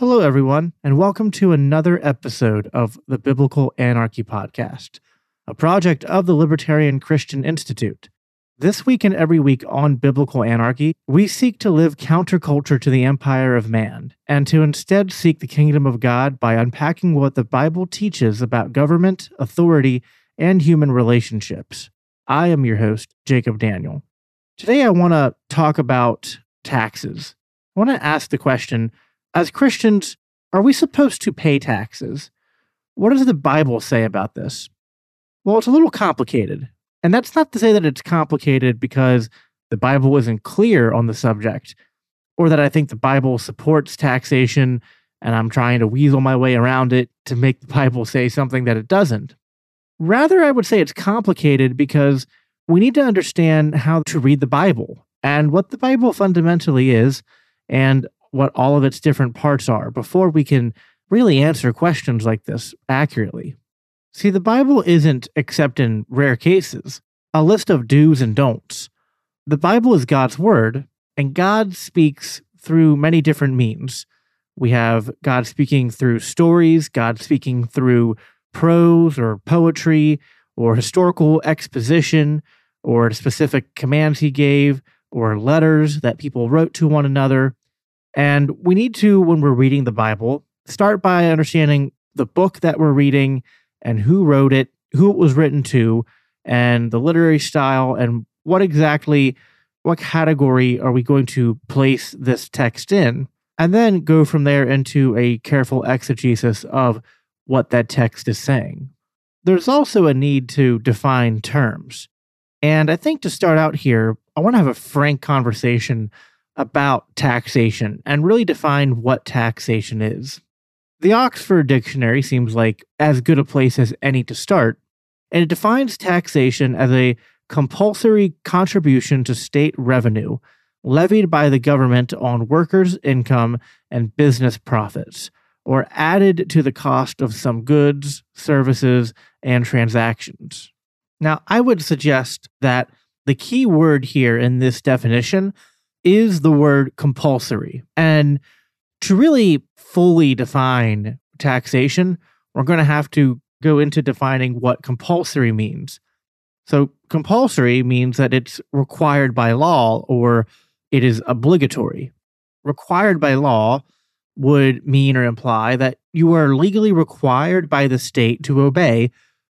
Hello, everyone, and welcome to another episode of the Biblical Anarchy Podcast, a project of the Libertarian Christian Institute. This week and every week on Biblical Anarchy, we seek to live counterculture to the empire of man and to instead seek the kingdom of God by unpacking what the Bible teaches about government, authority, and human relationships. I am your host, Jacob Daniel. Today, I want to talk about taxes. I want to ask the question as Christians, are we supposed to pay taxes? What does the Bible say about this? Well, it's a little complicated. And that's not to say that it's complicated because the Bible isn't clear on the subject, or that I think the Bible supports taxation and I'm trying to weasel my way around it to make the Bible say something that it doesn't. Rather, I would say it's complicated because we need to understand how to read the Bible and what the Bible fundamentally is, and what all of its different parts are before we can really answer questions like this accurately. See, the Bible isn't, except in rare cases, a list of do's and don'ts. The Bible is God's word, and God speaks through many different means. We have God speaking through stories, God speaking through prose or poetry or historical exposition or specific commands he gave or letters that people wrote to one another. And we need to, when we're reading the Bible, start by understanding the book that we're reading and who wrote it, who it was written to, and the literary style, and what exactly, what category are we going to place this text in? And then go from there into a careful exegesis of what that text is saying. There's also a need to define terms. And I think to start out here, I want to have a frank conversation about taxation and really define what taxation is. The Oxford Dictionary seems like as good a place as any to start, and it defines taxation as a compulsory contribution to state revenue levied by the government on workers' income and business profits, or added to the cost of some goods, services, and transactions. Now, I would suggest that the key word here in this definition is the word compulsory. And to really fully define taxation, we're going to have to go into defining what compulsory means. So, compulsory means that it's required by law or it is obligatory. Required by law would mean or imply that you are legally required by the state to obey,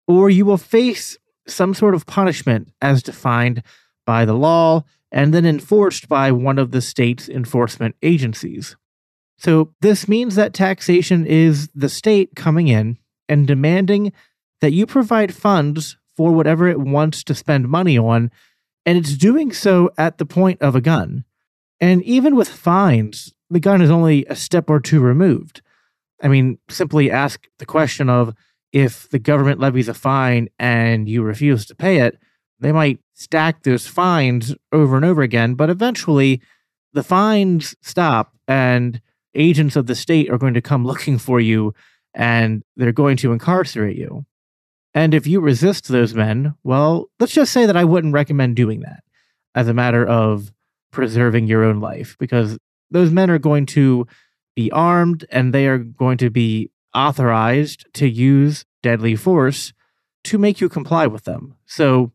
or you will face some sort of punishment as defined by the law and then enforced by one of the state's enforcement agencies. So, this means that taxation is the state coming in and demanding that you provide funds for whatever it wants to spend money on, and it's doing so at the point of a gun. And even with fines, the gun is only a step or two removed. I mean, simply ask the question of if the government levies a fine and you refuse to pay it, they might stack those fines over and over again, but eventually the fines stop and agents of the state are going to come looking for you and they're going to incarcerate you. And if you resist those men, well, let's just say that I wouldn't recommend doing that as a matter of preserving your own life because those men are going to be armed and they are going to be authorized to use deadly force to make you comply with them. So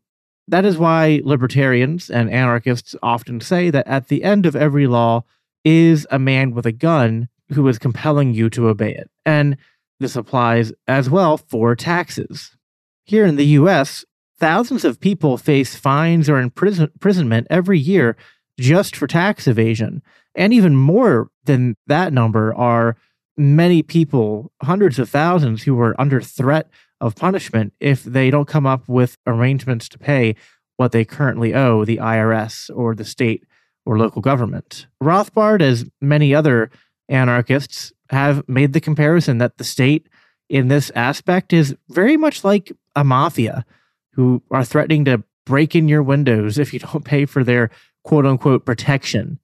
that is why libertarians and anarchists often say that at the end of every law is a man with a gun who is compelling you to obey it. And this applies as well for taxes. Here in the US, thousands of people face fines or imprisonment every year just for tax evasion. And even more than that number are many people, hundreds of thousands, who are under threat of punishment if they don't come up with arrangements to pay what they currently owe the IRS or the state or local government. Rothbard, as many other anarchists, have made the comparison that the state in this aspect is very much like a mafia who are threatening to break in your windows if you don't pay for their quote unquote protection.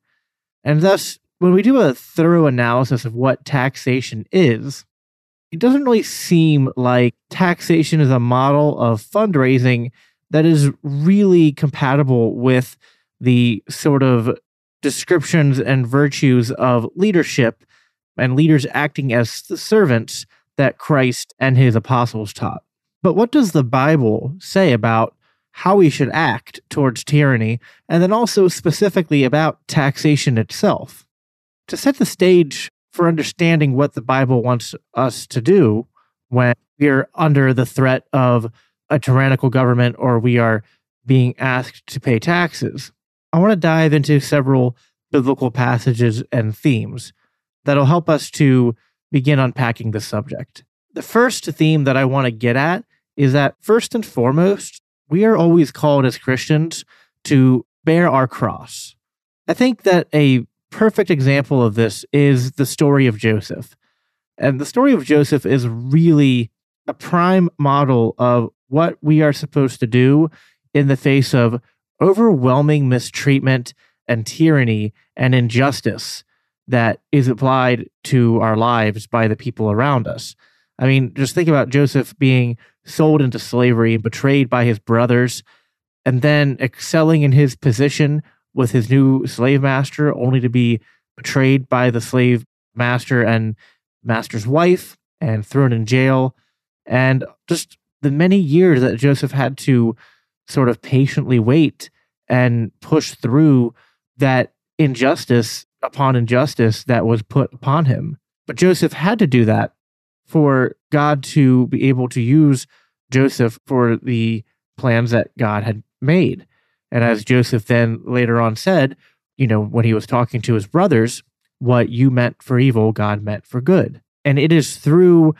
And thus, when we do a thorough analysis of what taxation is, it doesn't really seem like taxation is a model of fundraising that is really compatible with the sort of descriptions and virtues of leadership and leaders acting as the servants that Christ and his apostles taught. But what does the Bible say about how we should act towards tyranny, and then also specifically about taxation itself? To set the stage for understanding what the Bible wants us to do when we're under the threat of a tyrannical government or we are being asked to pay taxes, I want to dive into several biblical passages and themes that'll help us to begin unpacking the subject. The first theme that I want to get at is that first and foremost, we are always called as Christians to bear our cross. I think that a perfect example of this is the story of Joseph. And the story of Joseph is really a prime model of what we are supposed to do in the face of overwhelming mistreatment and tyranny and injustice that is applied to our lives by the people around us. I mean, just think about Joseph being sold into slavery, betrayed by his brothers, and then excelling in his position with his new slave master, only to be betrayed by the slave master and master's wife and thrown in jail. And just the many years that Joseph had to sort of patiently wait and push through that injustice upon injustice that was put upon him. But Joseph had to do that for God to be able to use Joseph for the plans that God had made. And as Joseph then later on said, you know, when he was talking to his brothers, what you meant for evil, God meant for good. And it is through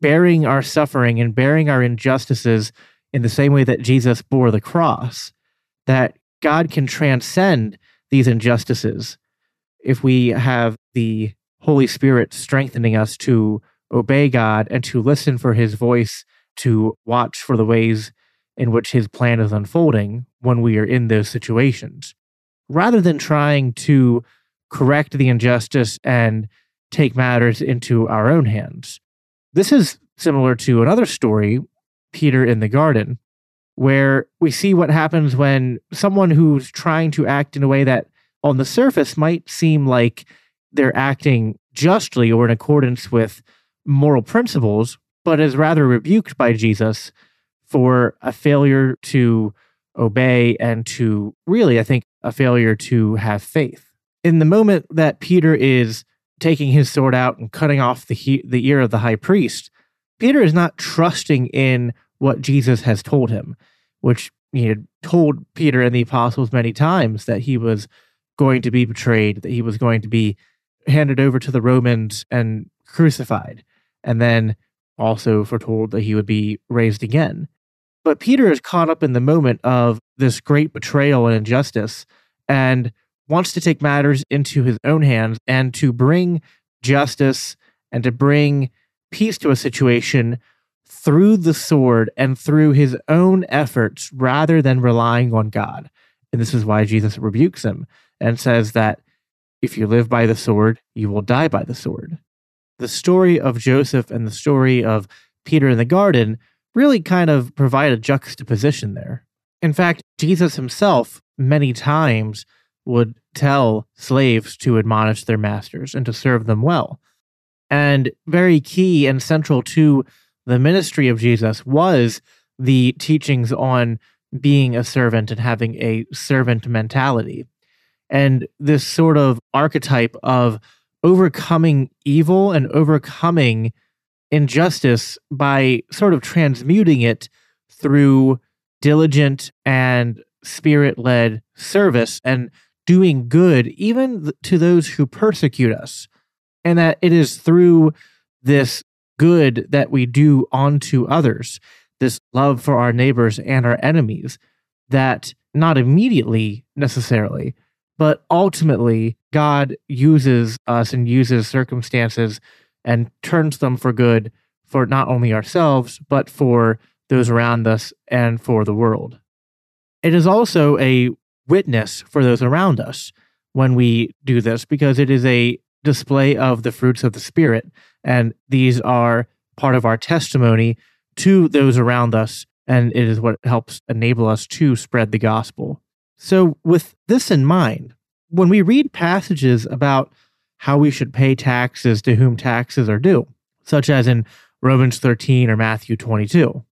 bearing our suffering and bearing our injustices in the same way that Jesus bore the cross that God can transcend these injustices if we have the Holy Spirit strengthening us to obey God and to listen for his voice, to watch for the ways in which his plan is unfolding when we are in those situations, rather than trying to correct the injustice and take matters into our own hands. This is similar to another story, Peter in the garden, where we see what happens when someone who's trying to act in a way that on the surface might seem like they're acting justly or in accordance with moral principles, but is rather rebuked by Jesus for a failure to obey and to really, I think, a failure to have faith. In the moment that Peter is taking his sword out and cutting off the, he- the ear of the high priest, Peter is not trusting in what Jesus has told him, which he had told Peter and the apostles many times that he was going to be betrayed, that he was going to be handed over to the Romans and crucified, and then also foretold that he would be raised again. But Peter is caught up in the moment of this great betrayal and injustice and wants to take matters into his own hands and to bring justice and to bring peace to a situation through the sword and through his own efforts rather than relying on God. And this is why Jesus rebukes him and says that if you live by the sword, you will die by the sword. The story of Joseph and the story of Peter in the garden really kind of provide a juxtaposition there. In fact, Jesus himself many times would tell slaves to admonish their masters and to serve them well. And very key and central to the ministry of Jesus was the teachings on being a servant and having a servant mentality. And this sort of archetype of overcoming evil and overcoming injustice by sort of transmuting it through diligent and spirit led service and doing good, even to those who persecute us. And that it is through this good that we do onto others, this love for our neighbors and our enemies, that not immediately necessarily, But ultimately, God uses us and uses circumstances and turns them for good for not only ourselves, but for those around us and for the world. It is also a witness for those around us when we do this because it is a display of the fruits of the Spirit. And these are part of our testimony to those around us. And it is what helps enable us to spread the gospel. So, with this in mind, when we read passages about how we should pay taxes to whom taxes are due, such as in Romans 13 or Matthew 22,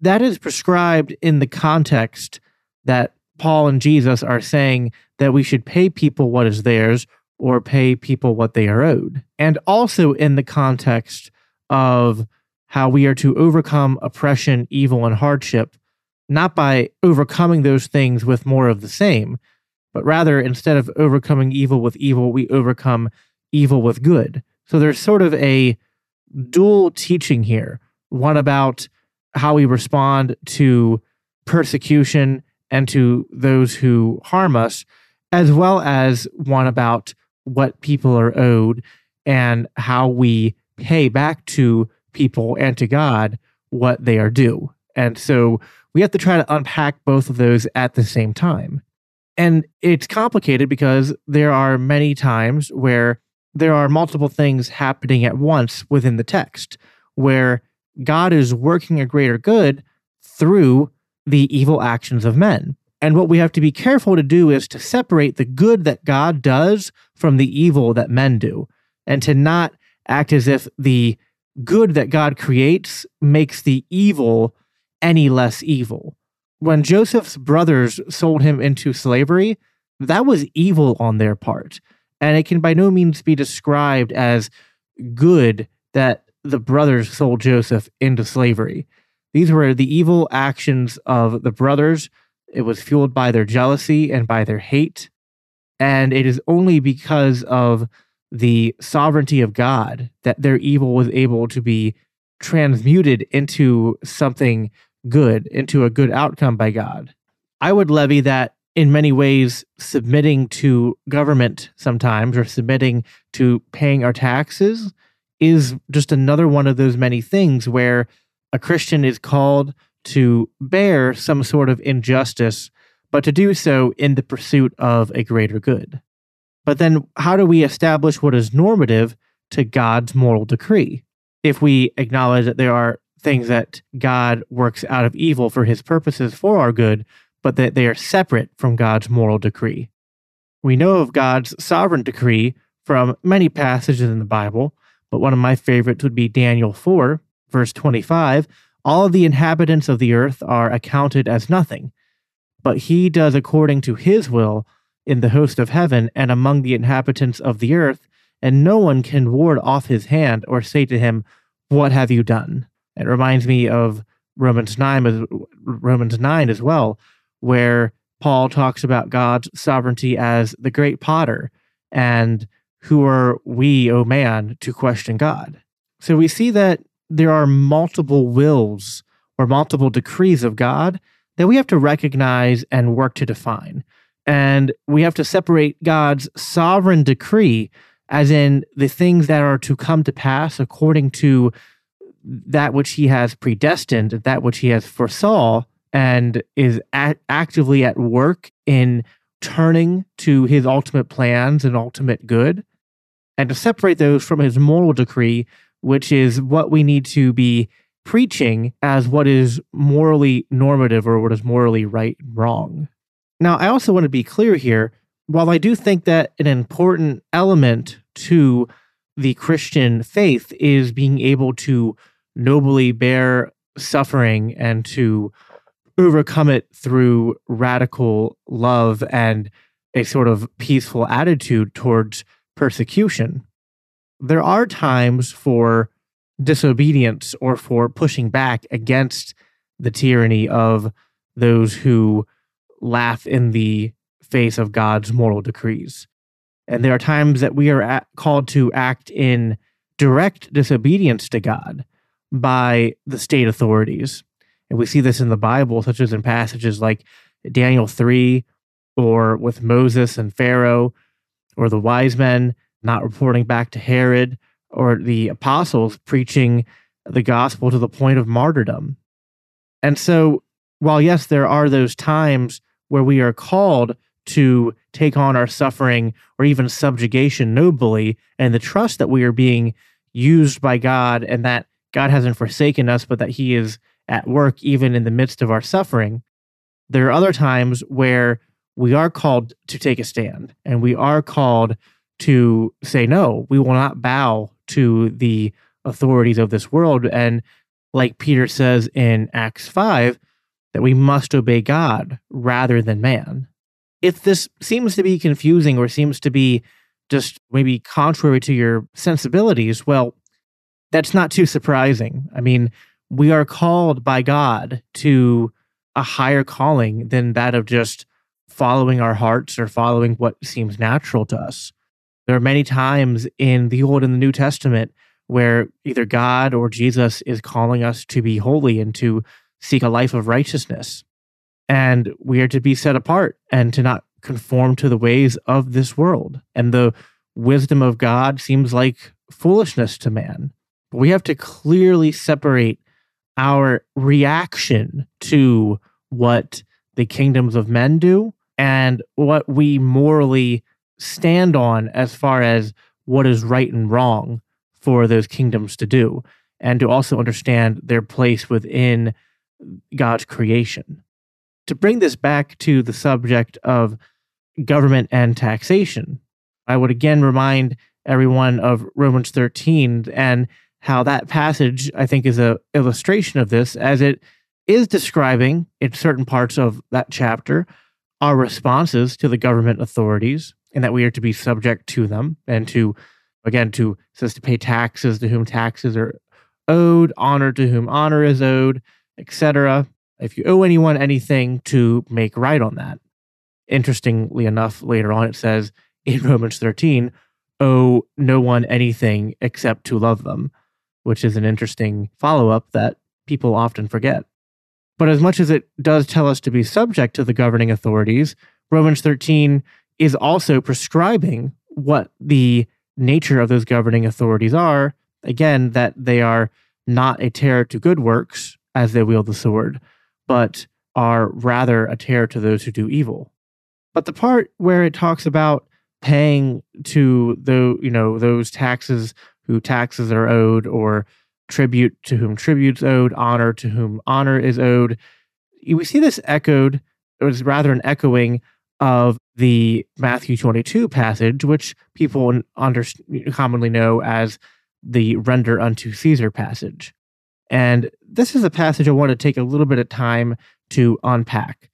that is prescribed in the context that Paul and Jesus are saying that we should pay people what is theirs or pay people what they are owed. And also in the context of how we are to overcome oppression, evil, and hardship, not by overcoming those things with more of the same, but rather instead of overcoming evil with evil, we overcome evil with good. So there's sort of a dual teaching here one about how we respond to persecution and to those who harm us, as well as one about what people are owed and how we pay back to people and to God what they are due. And so we have to try to unpack both of those at the same time. And it's complicated because there are many times where there are multiple things happening at once within the text, where God is working a greater good through the evil actions of men. And what we have to be careful to do is to separate the good that God does from the evil that men do, and to not act as if the good that God creates makes the evil any less evil when Joseph's brothers sold him into slavery, that was evil on their part. And it can by no means be described as good that the brothers sold Joseph into slavery. These were the evil actions of the brothers. It was fueled by their jealousy and by their hate. And it is only because of the sovereignty of God that their evil was able to be transmuted into something good into a good outcome by God. I would levy that in many ways, submitting to government sometimes or submitting to paying our taxes is just another one of those many things where a Christian is called to bear some sort of injustice, but to do so in the pursuit of a greater good. But then, how do we establish what is normative to God's moral decree? If we acknowledge that there are things that God works out of evil for his purposes for our good, but that they are separate from God's moral decree. We know of God's sovereign decree from many passages in the Bible, but one of my favorites would be Daniel 4, verse 25. All the inhabitants of the earth are accounted as nothing, but he does according to his will in the host of heaven and among the inhabitants of the earth, and no one can ward off his hand or say to him, What have you done? It reminds me of Romans 9 Romans 9 as well, where Paul talks about God's sovereignty as the great potter and who are we, O oh man, to question God. So we see that there are multiple wills or multiple decrees of God that we have to recognize and work to define. And we have to separate God's sovereign decree, as in the things that are to come to pass according to that which he has predestined, that which he has foresaw, and is at, actively at work in turning to his ultimate plans and ultimate good, and to separate those from his moral decree, which is what we need to be preaching as what is morally normative or what is morally right and wrong. Now, I also want to be clear here. While I do think that an important element to the Christian faith is being able to nobly bear suffering and to overcome it through radical love and a sort of peaceful attitude towards persecution. There are times for disobedience or for pushing back against the tyranny of those who laugh in the face of God's moral decrees. And there are times that we are at, called to act in direct disobedience to God by the state authorities. And we see this in the Bible, such as in passages like Daniel 3 or with Moses and Pharaoh, or the wise men not reporting back to Herod, or the apostles preaching the gospel to the point of martyrdom. And so, while yes, there are those times where we are called to take on our suffering or even subjugation nobly, and the trust that we are being used by God and that God hasn't forsaken us, but that He is at work even in the midst of our suffering. There are other times where we are called to take a stand and we are called to say, no, we will not bow to the authorities of this world. And like Peter says in Acts 5, that we must obey God rather than man. If this seems to be confusing or seems to be just maybe contrary to your sensibilities, well, that's not too surprising. I mean, we are called by God to a higher calling than that of just following our hearts or following what seems natural to us. There are many times in the Old and the New Testament where either God or Jesus is calling us to be holy and to seek a life of righteousness. And we are to be set apart and to not conform to the ways of this world. And the wisdom of God seems like foolishness to man. But we have to clearly separate our reaction to what the kingdoms of men do and what we morally stand on as far as what is right and wrong for those kingdoms to do, and to also understand their place within God's creation. To bring this back to the subject of government and taxation, I would again remind everyone of Romans 13 and how that passage I think is a illustration of this as it is describing in certain parts of that chapter our responses to the government authorities and that we are to be subject to them and to again to says to pay taxes to whom taxes are owed honor to whom honor is owed etc if you owe anyone anything to make right on that. Interestingly enough later on it says in romans 13 owe no one anything except to love them which is an interesting follow up that people often forget. But as much as it does tell us to be subject to the governing authorities, Romans 13 is also prescribing what the nature of those governing authorities are. Again, that they are not a terror to good works as they wield the sword, but are rather a terror to those who do evil. But the part where it talks about paying to the you know those taxes who taxes are owed, or tribute to whom tribute's owed, honor to whom honor is owed. We see this echoed, it was rather an echoing of the Matthew 22 passage, which people under, commonly know as the render unto Caesar passage. And this is a passage I want to take a little bit of time to unpack.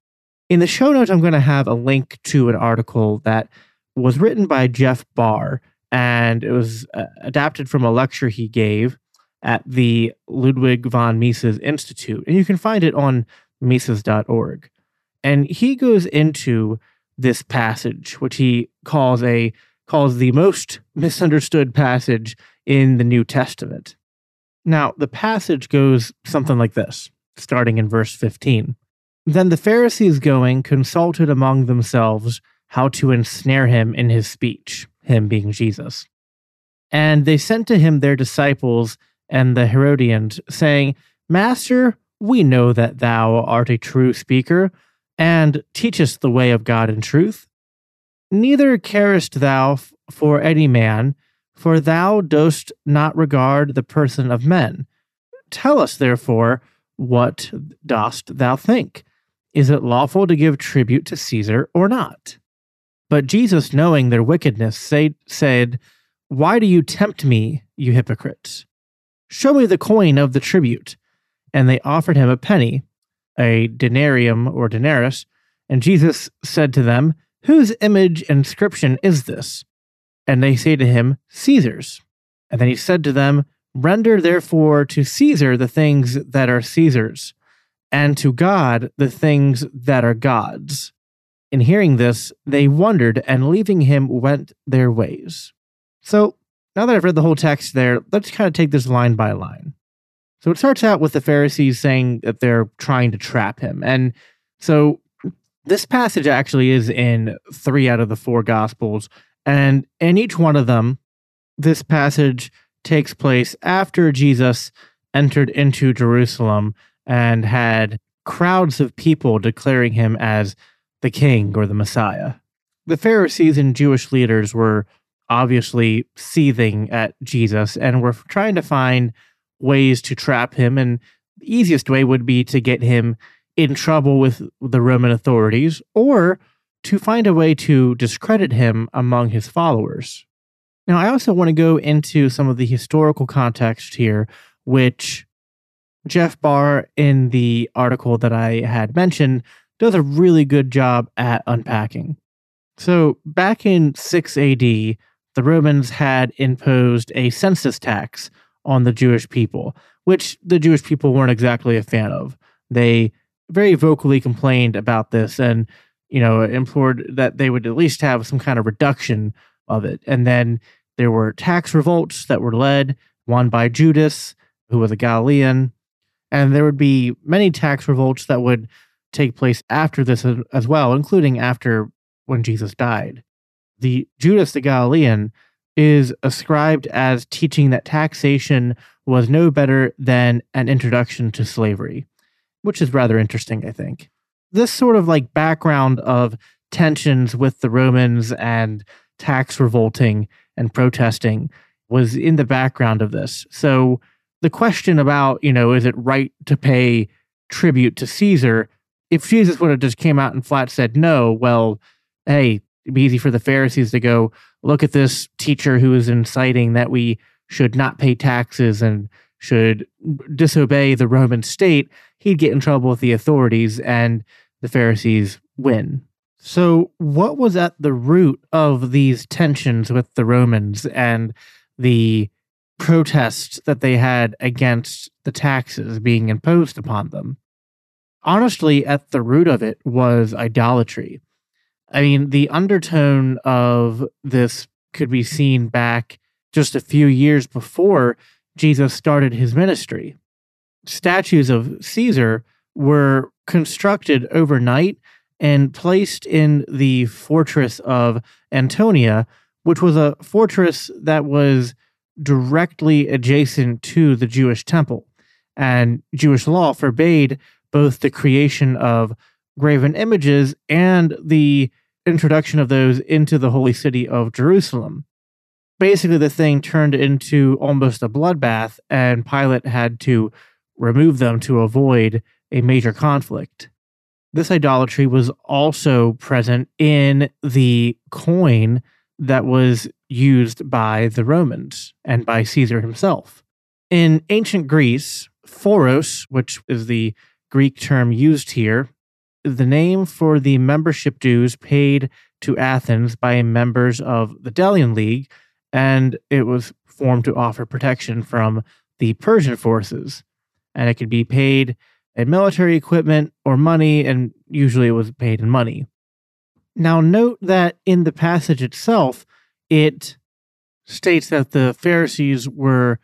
In the show notes, I'm going to have a link to an article that was written by Jeff Barr and it was uh, adapted from a lecture he gave at the Ludwig von Mises Institute. And you can find it on Mises.org. And he goes into this passage, which he calls a calls the most misunderstood passage in the New Testament. Now, the passage goes something like this, starting in verse 15. Then the Pharisees going consulted among themselves how to ensnare him in his speech him being Jesus. And they sent to him their disciples and the Herodians, saying, Master, we know that thou art a true speaker, and teachest the way of God in truth. Neither carest thou for any man, for thou dost not regard the person of men. Tell us, therefore, what dost thou think? Is it lawful to give tribute to Caesar or not? But Jesus, knowing their wickedness, say, said, Why do you tempt me, you hypocrites? Show me the coin of the tribute. And they offered him a penny, a denarium or denarius. And Jesus said to them, Whose image and inscription is this? And they say to him, Caesar's. And then he said to them, Render therefore to Caesar the things that are Caesar's, and to God the things that are God's. In hearing this, they wondered and leaving him went their ways. So, now that I've read the whole text there, let's kind of take this line by line. So, it starts out with the Pharisees saying that they're trying to trap him. And so, This passage actually is in three out of the four Gospels. And in each one of them, this passage takes place after Jesus entered into Jerusalem and had crowds of people declaring him as the king or the Messiah. The Pharisees and Jewish leaders were obviously seething at Jesus and were trying to find ways to trap him. And the easiest way would be to get him in trouble with the Roman authorities or to find a way to discredit him among his followers. Now, I also want to go into some of the historical context here, which Jeff Barr, in the article that I had mentioned, does a really good job at unpacking. So, back in 6 AD, the Romans had imposed a census tax on the Jewish people, which the Jewish people weren't exactly a fan of. They very vocally complained about this and, you know, implored that they would at least have some kind of reduction of it. And then there were tax revolts that were led, one by Judas, who was a Galilean, and there would be many tax revolts that would take place after this as well, including after when Jesus died. The Judas the Galilean is ascribed as teaching that taxation was no better than an introduction to slavery, which is rather interesting, I think. This sort of like background of tensions with the Romans and tax revolting and protesting was in the background of this. So the question about, you know, is it right to pay tribute to Caesar? If Jesus would have just came out and flat said no, well, hey, it'd be easy for the Pharisees to go, look at this teacher who is inciting that we should not pay taxes and should disobey the Roman state. He'd get in trouble with the authorities and the Pharisees win. So, what was at the root of these tensions with the Romans and the protests that they had against the taxes being imposed upon them. Honestly, at the root of it was idolatry. I mean, the undertone of this could be seen back just a few years before Jesus started his ministry. Statues of Caesar were constructed overnight and placed in the fortress of Antonia, which was a fortress that was directly adjacent to the Jewish temple. And Jewish law forbade both the creation of graven images and the introduction of those into the holy city of Jerusalem. Basically, the thing turned into almost a bloodbath, and Pilate had to remove them to avoid a major conflict. This idolatry was also present in the coin that was used by the Romans and by Caesar himself. In ancient Greece, phoros, which is the Greek term used here, the name for the membership dues paid to Athens by members of the Delian League, and it was formed to offer protection from the Persian forces. And it could be paid in military equipment or money, and usually it was paid in money. Now, note that in the passage itself, it states that the Pharisees were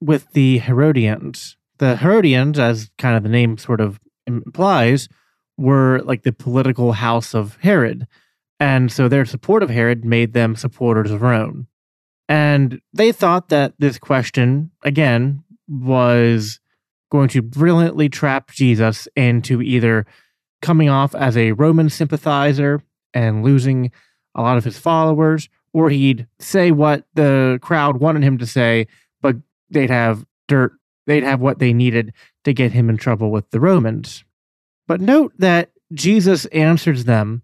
with the Herodians. The Herodians, as kind of the name sort of implies, were like the political house of Herod. And so their support of Herod made them supporters of Rome. And they thought that this question, again, was going to brilliantly trap Jesus into either coming off as a Roman sympathizer and losing a lot of his followers, or he'd say what the crowd wanted him to say, but they'd have dirt, they'd have what they needed to get him in trouble with the Romans. But note that Jesus answers them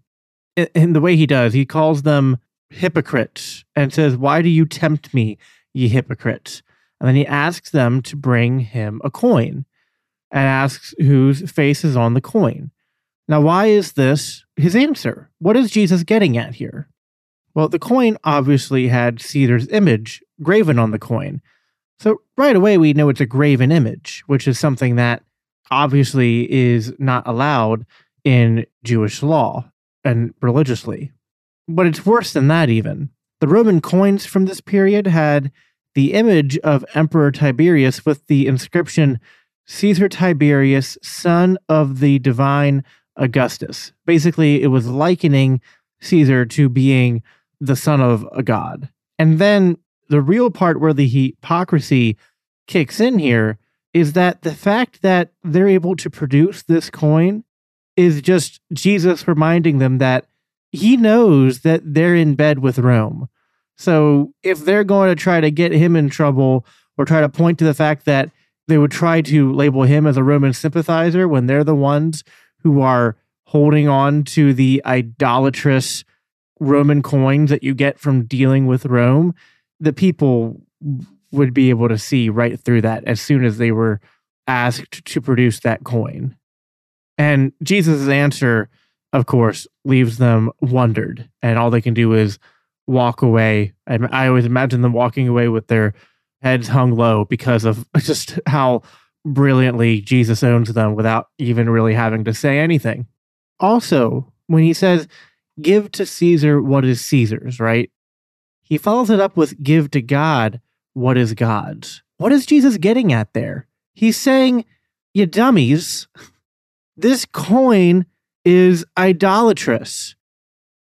in the way he does. He calls them hypocrites and says, Why do you tempt me, ye hypocrites? And then he asks them to bring him a coin and asks whose face is on the coin. Now, why is this his answer? What is Jesus getting at here? Well, the coin obviously had Caesar's image graven on the coin. So right away, we know it's a graven image, which is something that obviously is not allowed in Jewish law and religiously. But it's worse than that, even. The Roman coins from this period had the image of Emperor Tiberius with the inscription Caesar Tiberius, son of the divine Augustus. Basically, it was likening Caesar to being the son of a god. And then the real part where the hypocrisy kicks in here is that the fact that they're able to produce this coin is just Jesus reminding them that he knows that they're in bed with Rome. So if they're going to try to get him in trouble or try to point to the fact that they would try to label him as a Roman sympathizer when they're the ones who are holding on to the idolatrous Roman coins that you get from dealing with Rome, the people would be able to see right through that as soon as they were asked to produce that coin. And Jesus' answer, of course, leaves them wondered, and all they can do is walk away. And I always imagine them walking away with their heads hung low because of just how brilliantly Jesus owns them without even really having to say anything. Also, when he says, give to Caesar what is Caesar's, right? He follows it up with give to God what is God's. What is Jesus getting at there? He's saying, you dummies, this coin is idolatrous.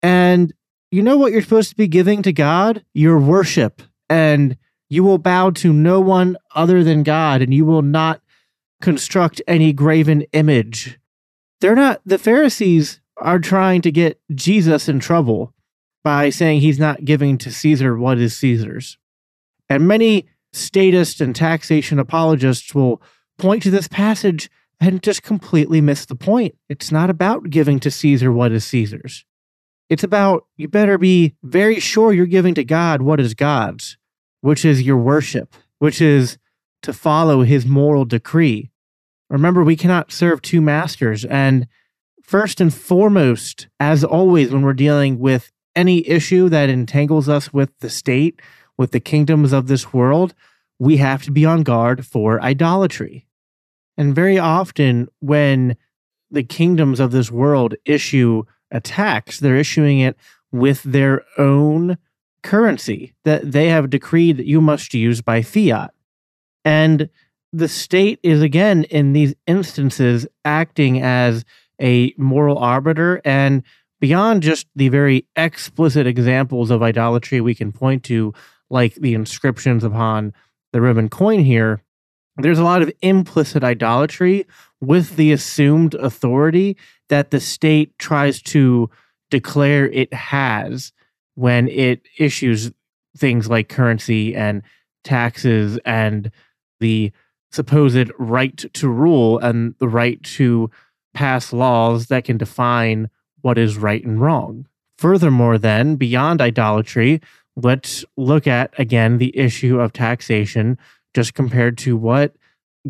And you know what you're supposed to be giving to God? Your worship. And you will bow to no one other than God, and you will not construct any graven image. They're not, the Pharisees are trying to get Jesus in trouble by saying he's not giving to Caesar what is Caesar's. And many statist and taxation apologists will point to this passage and just completely miss the point. It's not about giving to Caesar what is Caesar's. It's about you better be very sure you're giving to God what is God's, which is your worship, which is to follow his moral decree. Remember, we cannot serve two masters. And first and foremost, as always, when we're dealing with any issue that entangles us with the state, with the kingdoms of this world, we have to be on guard for idolatry. And very often, when the kingdoms of this world issue attacks, they're issuing it with their own currency that they have decreed that you must use by fiat. And the state is, again, in these instances, acting as a moral arbiter. And beyond just the very explicit examples of idolatry we can point to, like the inscriptions upon the Roman coin here, there's a lot of implicit idolatry with the assumed authority that the state tries to declare it has when it issues things like currency and taxes and the supposed right to rule and the right to pass laws that can define what is right and wrong. Furthermore, then, beyond idolatry, let's look at again the issue of taxation just compared to what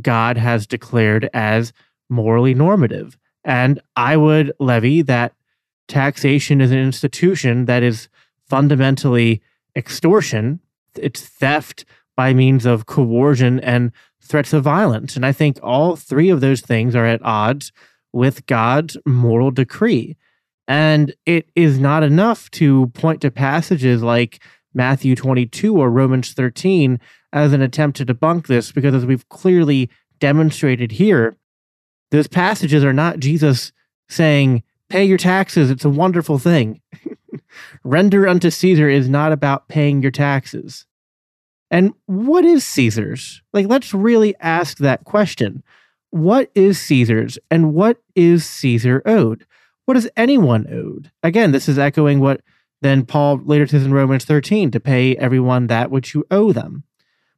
God has declared as morally normative. And I would levy that taxation is an institution that is fundamentally extortion, it's theft by means of coercion and threats of violence. And I think all three of those things are at odds with God's moral decree. And it is not enough to point to passages like Matthew 22 or Romans 13 as an attempt to debunk this, because as we've clearly demonstrated here, those passages are not Jesus saying, pay your taxes, it's a wonderful thing. Render unto Caesar is not about paying your taxes. And what is Caesar's? Like, let's really ask that question. What is Caesar's and what is Caesar owed? What is anyone owed? Again, this is echoing what then Paul later says in Romans 13 to pay everyone that which you owe them.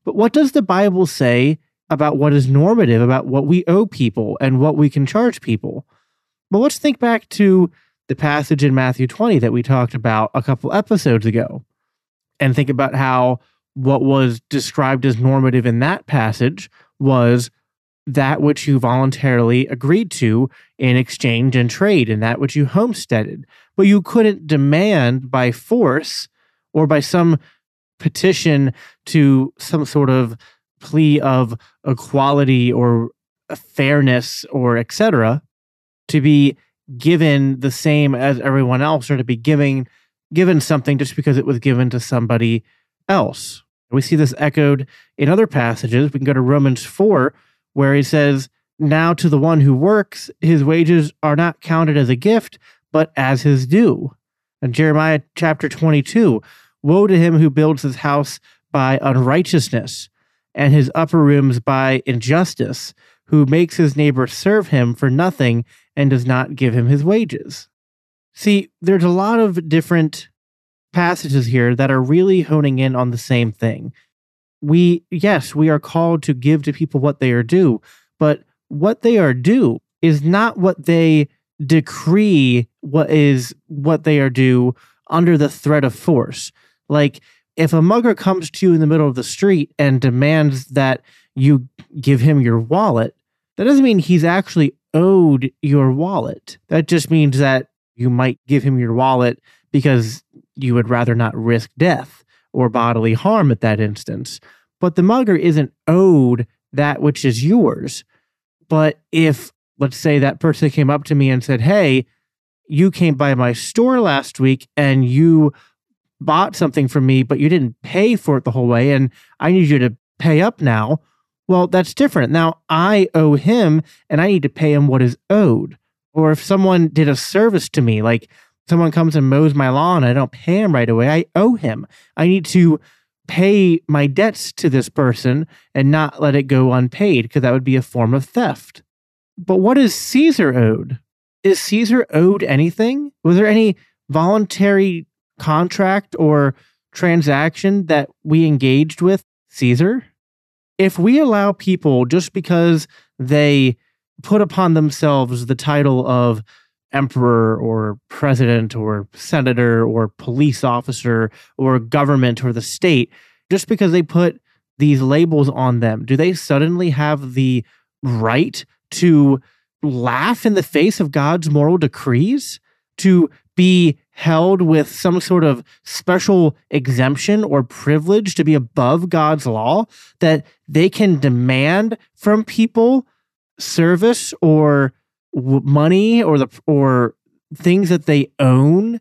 But what does the Bible say about what is normative, about what we owe people and what we can charge people. But let's think back to the passage in Matthew 20 that we talked about a couple episodes ago and think about how what was described as normative in that passage was that which you voluntarily agreed to in exchange and trade and that which you homesteaded. But you couldn't demand by force or by some petition to some sort of plea of equality or fairness or etc to be given the same as everyone else or to be giving given something just because it was given to somebody else we see this echoed in other passages we can go to romans 4 where he says now to the one who works, his wages are not counted as a gift, but as his due. And Jeremiah chapter 22 Woe to him who builds his house by unrighteousness, and his upper rooms by injustice, who makes his neighbor serve him for nothing and does not give him his wages. See, there's a lot of different passages here that are really honing in on the same thing. We, yes, we are called to give to people what they are due, but what they are due is not what they decree what is what they are due under the threat of force. Like if a mugger comes to you in the middle of the street and demands that you give him your wallet, that doesn't mean he's actually owed your wallet. That just means that you might give him your wallet because you would rather not risk death or bodily harm at that instance. But the mugger isn't owed that which is yours. But if, let's say, that person came up to me and said, Hey, you came by my store last week and you bought something from me, but you didn't pay for it the whole way, and I need you to pay up now. Well, that's different. Now I owe him and I need to pay him what is owed. Or if someone did a service to me, like someone comes and mows my lawn, I don't pay him right away, I owe him. I need to pay my debts to this person and not let it go unpaid because that would be a form of theft. But what is Caesar owed? Is Caesar owed anything? Was there any voluntary contract or transaction that we engaged with Caesar? If we allow people just because they put upon themselves the title of emperor or president or senator or police officer or government or the state just because they put these labels on them do they suddenly have the right to laugh in the face of god's moral decrees? To be held with some sort of special exemption or privilege to be above god's law that they can demand from people service or money or the or things that they own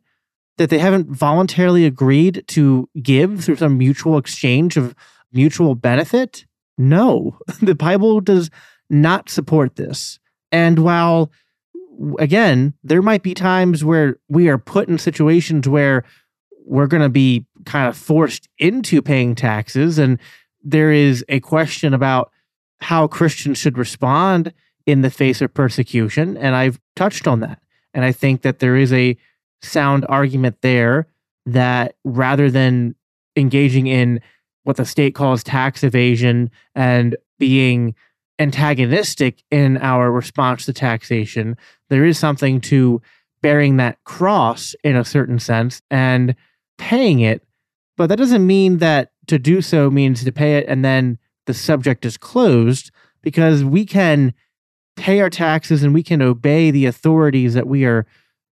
that they haven't voluntarily agreed to give through some mutual exchange of mutual benefit? No, the Bible does not support this. And while, again, there might be times where we are put in situations where we're going to be kind of forced into paying taxes, and there is a question about how Christians should respond in the face of persecution. And I've touched on that. And I think that there is a sound argument there that rather than engaging in what the state calls tax evasion and being antagonistic in our response to taxation, there is something to bearing that cross in a certain sense and paying it. But that doesn't mean that to do so means to pay it and then the subject is closed because we can pay our taxes and we can obey the authorities that we are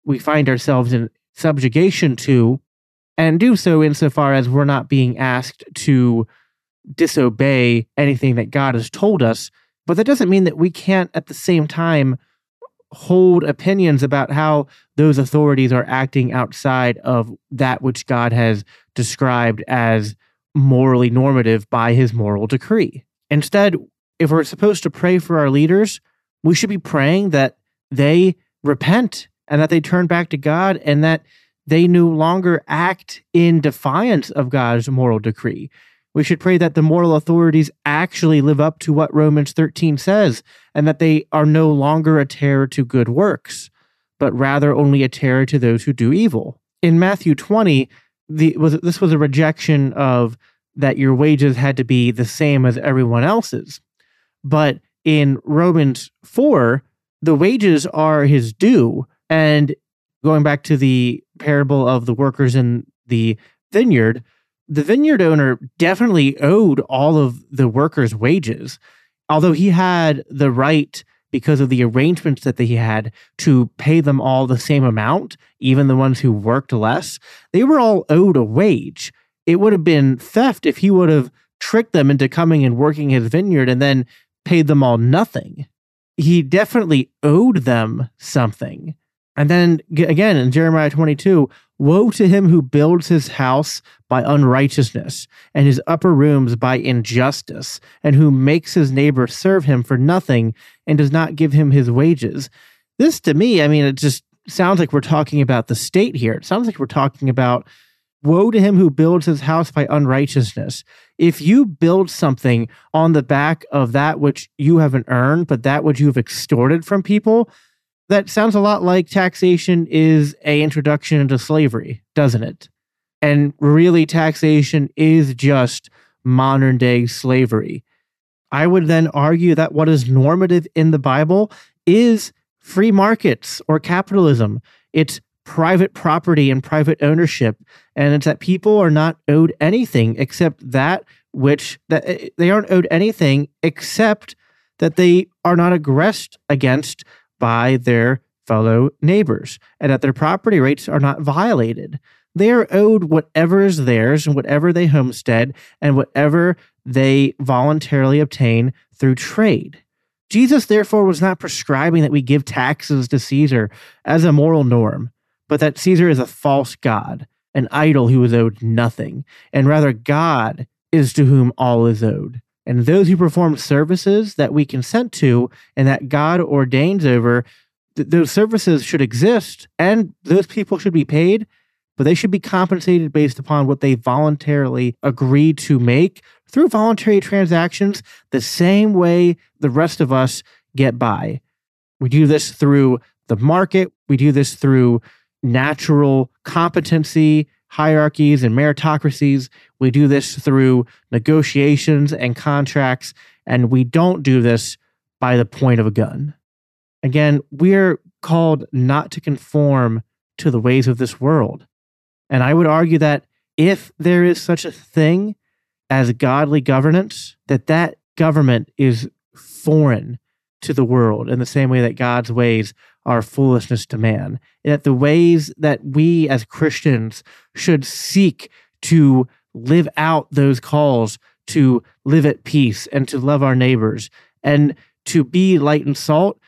we find ourselves in subjugation to and do so insofar as we're not being asked to disobey anything that God has told us but that doesn't mean that we can't at the same time hold opinions about how those authorities are acting outside of that which God has described as morally normative by his moral decree. Instead, if we're supposed to pray for our leaders, we should be praying that they repent and that they turn back to God and that they no longer act in defiance of God's moral decree. We should pray that the moral authorities actually live up to what Romans 13 says and that they are no longer a terror to good works, but rather only a terror to those who do evil. In Matthew 20, the, was, this was a rejection of that your wages had to be the same as everyone else's. But in Romans 4, the wages are his due. And going back to the parable of the workers in the vineyard, the vineyard owner definitely owed all of the workers' wages, although he had the right because of the arrangements that he had to pay them all the same amount, even the ones who worked less. They were all owed a wage. It would have been theft if he would have tricked them into coming and working his vineyard and then paid them all nothing. He definitely owed them something. And then again in Jeremiah 22, woe to him who builds his house by unrighteousness and his upper rooms by injustice, and who makes his neighbor serve him for nothing and does not give him his wages. This to me, I mean, it just sounds like we're talking about the state here. It sounds like we're talking about woe to him who builds his house by unrighteousness. If you build something on the back of that which you haven't earned, but that which you've extorted from people, that sounds a lot like taxation is a introduction into slavery, doesn't it? And really taxation is just modern day slavery. I would then argue that what is normative in the Bible is free markets or capitalism. It's private property and private ownership and it's that people are not owed anything except that which that eh, they aren't owed anything except that they are not aggressed against by their fellow neighbors and that their property rights are not violated. They are owed whatever is theirs and whatever they homestead and whatever they voluntarily obtain through trade. Jesus, therefore, was not prescribing that we give taxes to Caesar as a moral norm, but that Caesar is a false god, an idol who is owed nothing, and rather God is to whom all is owed. And those who perform services that we consent to and that God ordains over, th- those services should exist and those people should be paid, but they should be compensated based upon what they voluntarily agreed to make through voluntary transactions, the same way the rest of us get by. We do this through the market, we do this through natural competency hierarchies and meritocracies. We do this through negotiations and contracts, and we don't do this by the point of a gun. Again, we're called not to conform to the ways of this world. And I would argue that if there is such a thing as godly governance, that that government is foreign to the world in the same way that God's ways are foolishness to man. And that the ways that we as Christians should seek to live out those calls to live at peace and to love our neighbors and to be light and salt.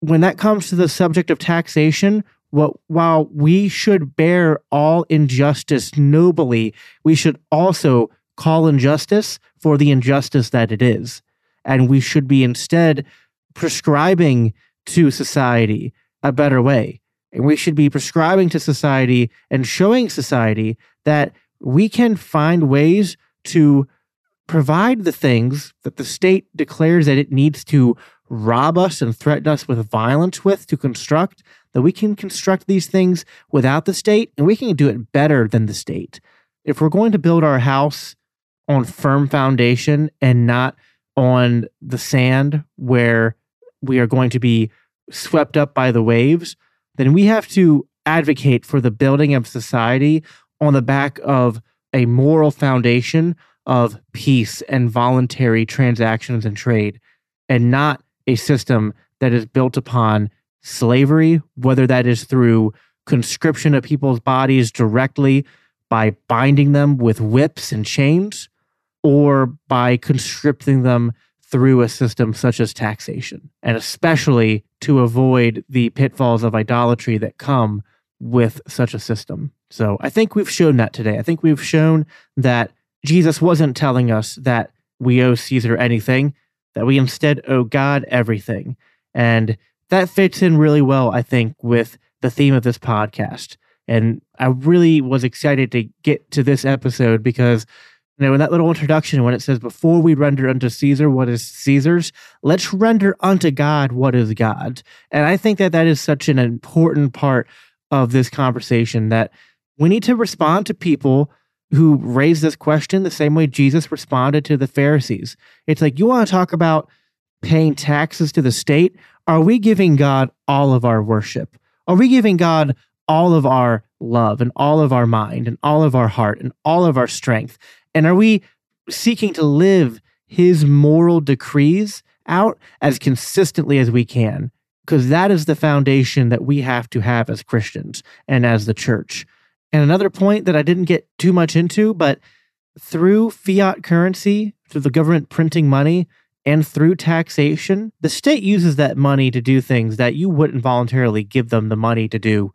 When that comes to the subject of taxation, what, while we should bear all injustice nobly, we should also call injustice for the injustice that it is. And we should be instead prescribing to society a better way. And we should be prescribing to society and showing society that we can find ways to provide the things that the state declares that it needs to rob us and threaten us with violence with to construct, that we can construct these things without the state and we can do it better than the state. If we're going to build our house on firm foundation and not on the sand where we are going to be swept up by the waves, then we have to advocate for the building of society on the back of a moral foundation of peace and voluntary transactions and trade, and not a system that is built upon slavery, whether that is through conscription of people's bodies directly by binding them with whips and chains, or by conscripting them through a system such as taxation, and especially to avoid the pitfalls of idolatry that come with such a system. So I think we've shown that today. I think we've shown that Jesus wasn't telling us that we owe Caesar anything, that we instead owe God everything. And that fits in really well, I think, with the theme of this podcast. And I really was excited to get to this episode because you know, in that little introduction, when it says, Before we render unto Caesar what is Caesar's, let's render unto God what is God's. And I think that that is such an important part of this conversation that we need to respond to people who raise this question the same way Jesus responded to the Pharisees. It's like, you want to talk about paying taxes to the state? Are we giving God all of our worship? Are we giving God all of our love and all of our mind and all of our heart and all of our strength? And are we seeking to live his moral decrees out as consistently as we can? Because that is the foundation that we have to have as Christians and as the church. And another point that I didn't get too much into, but through fiat currency, through the government printing money, And through taxation, the state uses that money to do things that you wouldn't voluntarily give them the money to do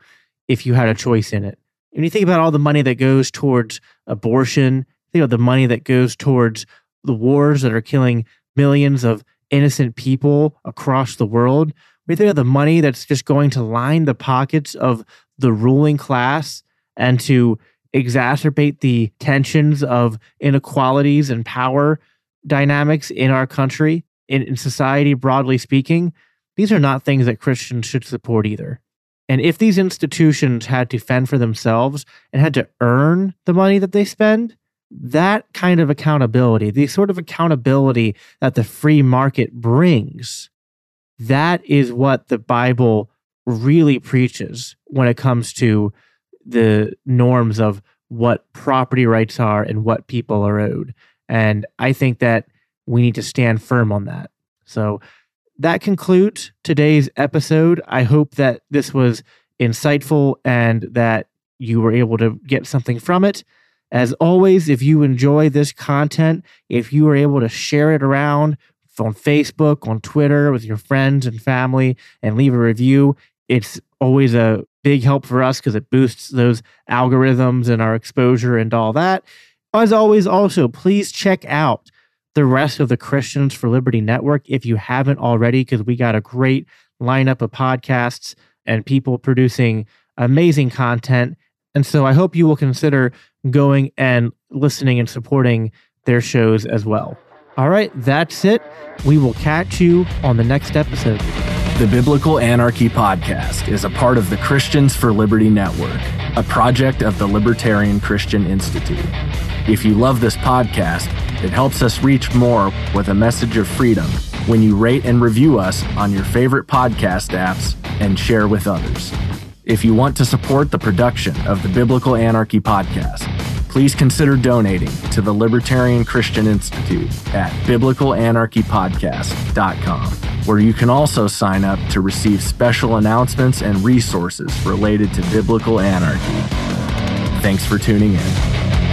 if you had a choice in it. When you think about all the money that goes towards abortion, think about the money that goes towards the wars that are killing millions of innocent people across the world. We think of the money that's just going to line the pockets of the ruling class and to exacerbate the tensions of inequalities and power dynamics in our country, in, in society, broadly speaking. These are not things that Christians should support either. And if these institutions had to fend for themselves and had to earn the money that they spend, that kind of accountability, the sort of accountability that the free market brings, that is what the Bible really preaches when it comes to the norms of what property rights are and what people are owed. And I think that we need to stand firm on that. So that concludes today's episode. I hope that this was insightful and that you were able to get something from it. As always, if you enjoy this content, if you are able to share it around on Facebook, on Twitter with your friends and family, and leave a review, it's always a big help for us because it boosts those algorithms and our exposure and all that. As always, also, please check out the rest of the Christians for Liberty Network if you haven't already, because we got a great lineup of podcasts and people producing amazing content. And so I hope you will consider going and listening and supporting their shows as well. All right, that's it. We will catch you on the next episode. The Biblical Anarchy Podcast is a part of the Christians for Liberty Network, a project of the Libertarian Christian Institute. If you love this podcast, it helps us reach more with a message of freedom when you rate and review us on your favorite podcast apps and share with others. If you want to support the production of the Biblical Anarchy podcast, please consider donating to the Libertarian Christian Institute at biblicalanarchypodcast.com, where you can also sign up to receive special announcements and resources related to biblical anarchy. Thanks for tuning in.